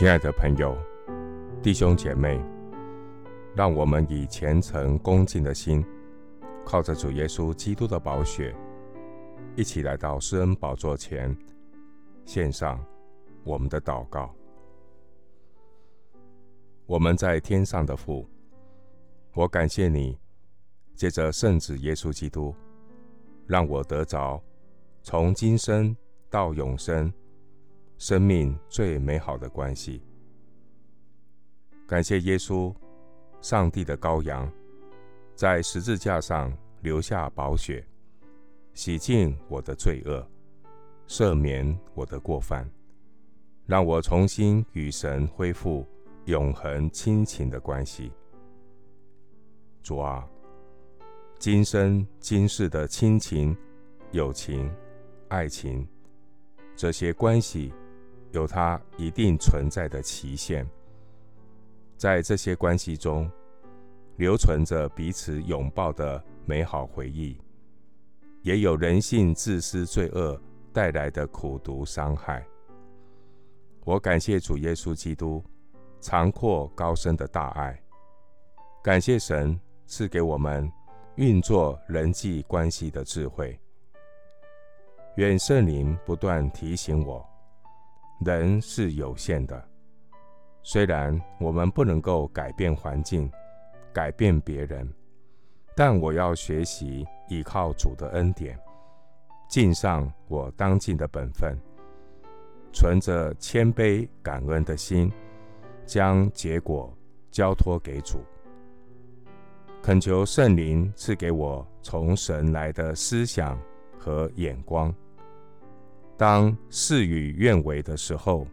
亲爱的朋友、弟兄姐妹，让我们以虔诚恭敬的心，靠着主耶稣基督的宝血，一起来到施恩宝座前，献上我们的祷告。我们在天上的父，我感谢你，借着圣子耶稣基督，让我得着从今生到永生。生命最美好的关系。感谢耶稣，上帝的羔羊，在十字架上留下宝血，洗净我的罪恶，赦免我的过犯，让我重新与神恢复永恒亲情的关系。主啊，今生今世的亲情、友情、爱情，这些关系。有它一定存在的期限，在这些关系中，留存着彼此拥抱的美好回忆，也有人性自私罪恶带来的苦毒伤害。我感谢主耶稣基督长阔高深的大爱，感谢神赐给我们运作人际关系的智慧。愿圣灵不断提醒我。人是有限的，虽然我们不能够改变环境、改变别人，但我要学习依靠主的恩典，尽上我当尽的本分，存着谦卑感恩的心，将结果交托给主，恳求圣灵赐给我从神来的思想和眼光。当事与愿违的时候，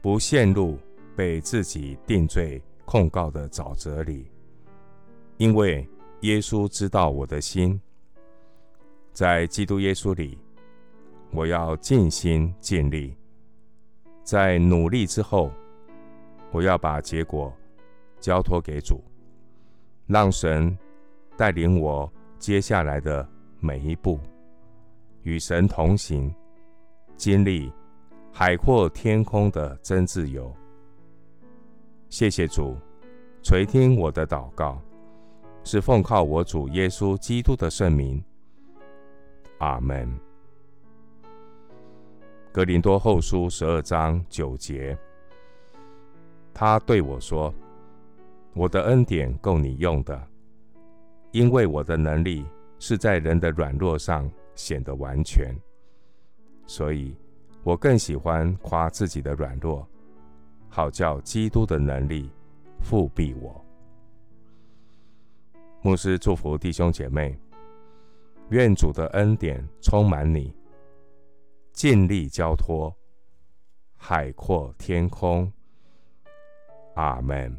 不陷入被自己定罪控告的沼泽里，因为耶稣知道我的心，在基督耶稣里，我要尽心尽力，在努力之后，我要把结果交托给主，让神带领我接下来的每一步，与神同行。经历海阔天空的真自由。谢谢主垂听我的祷告，是奉靠我主耶稣基督的圣名。阿门。格林多后书十二章九节，他对我说：“我的恩典够你用的，因为我的能力是在人的软弱上显得完全。”所以，我更喜欢夸自己的软弱，好叫基督的能力覆庇我。牧师祝福弟兄姐妹，愿主的恩典充满你，尽力交托，海阔天空。阿门。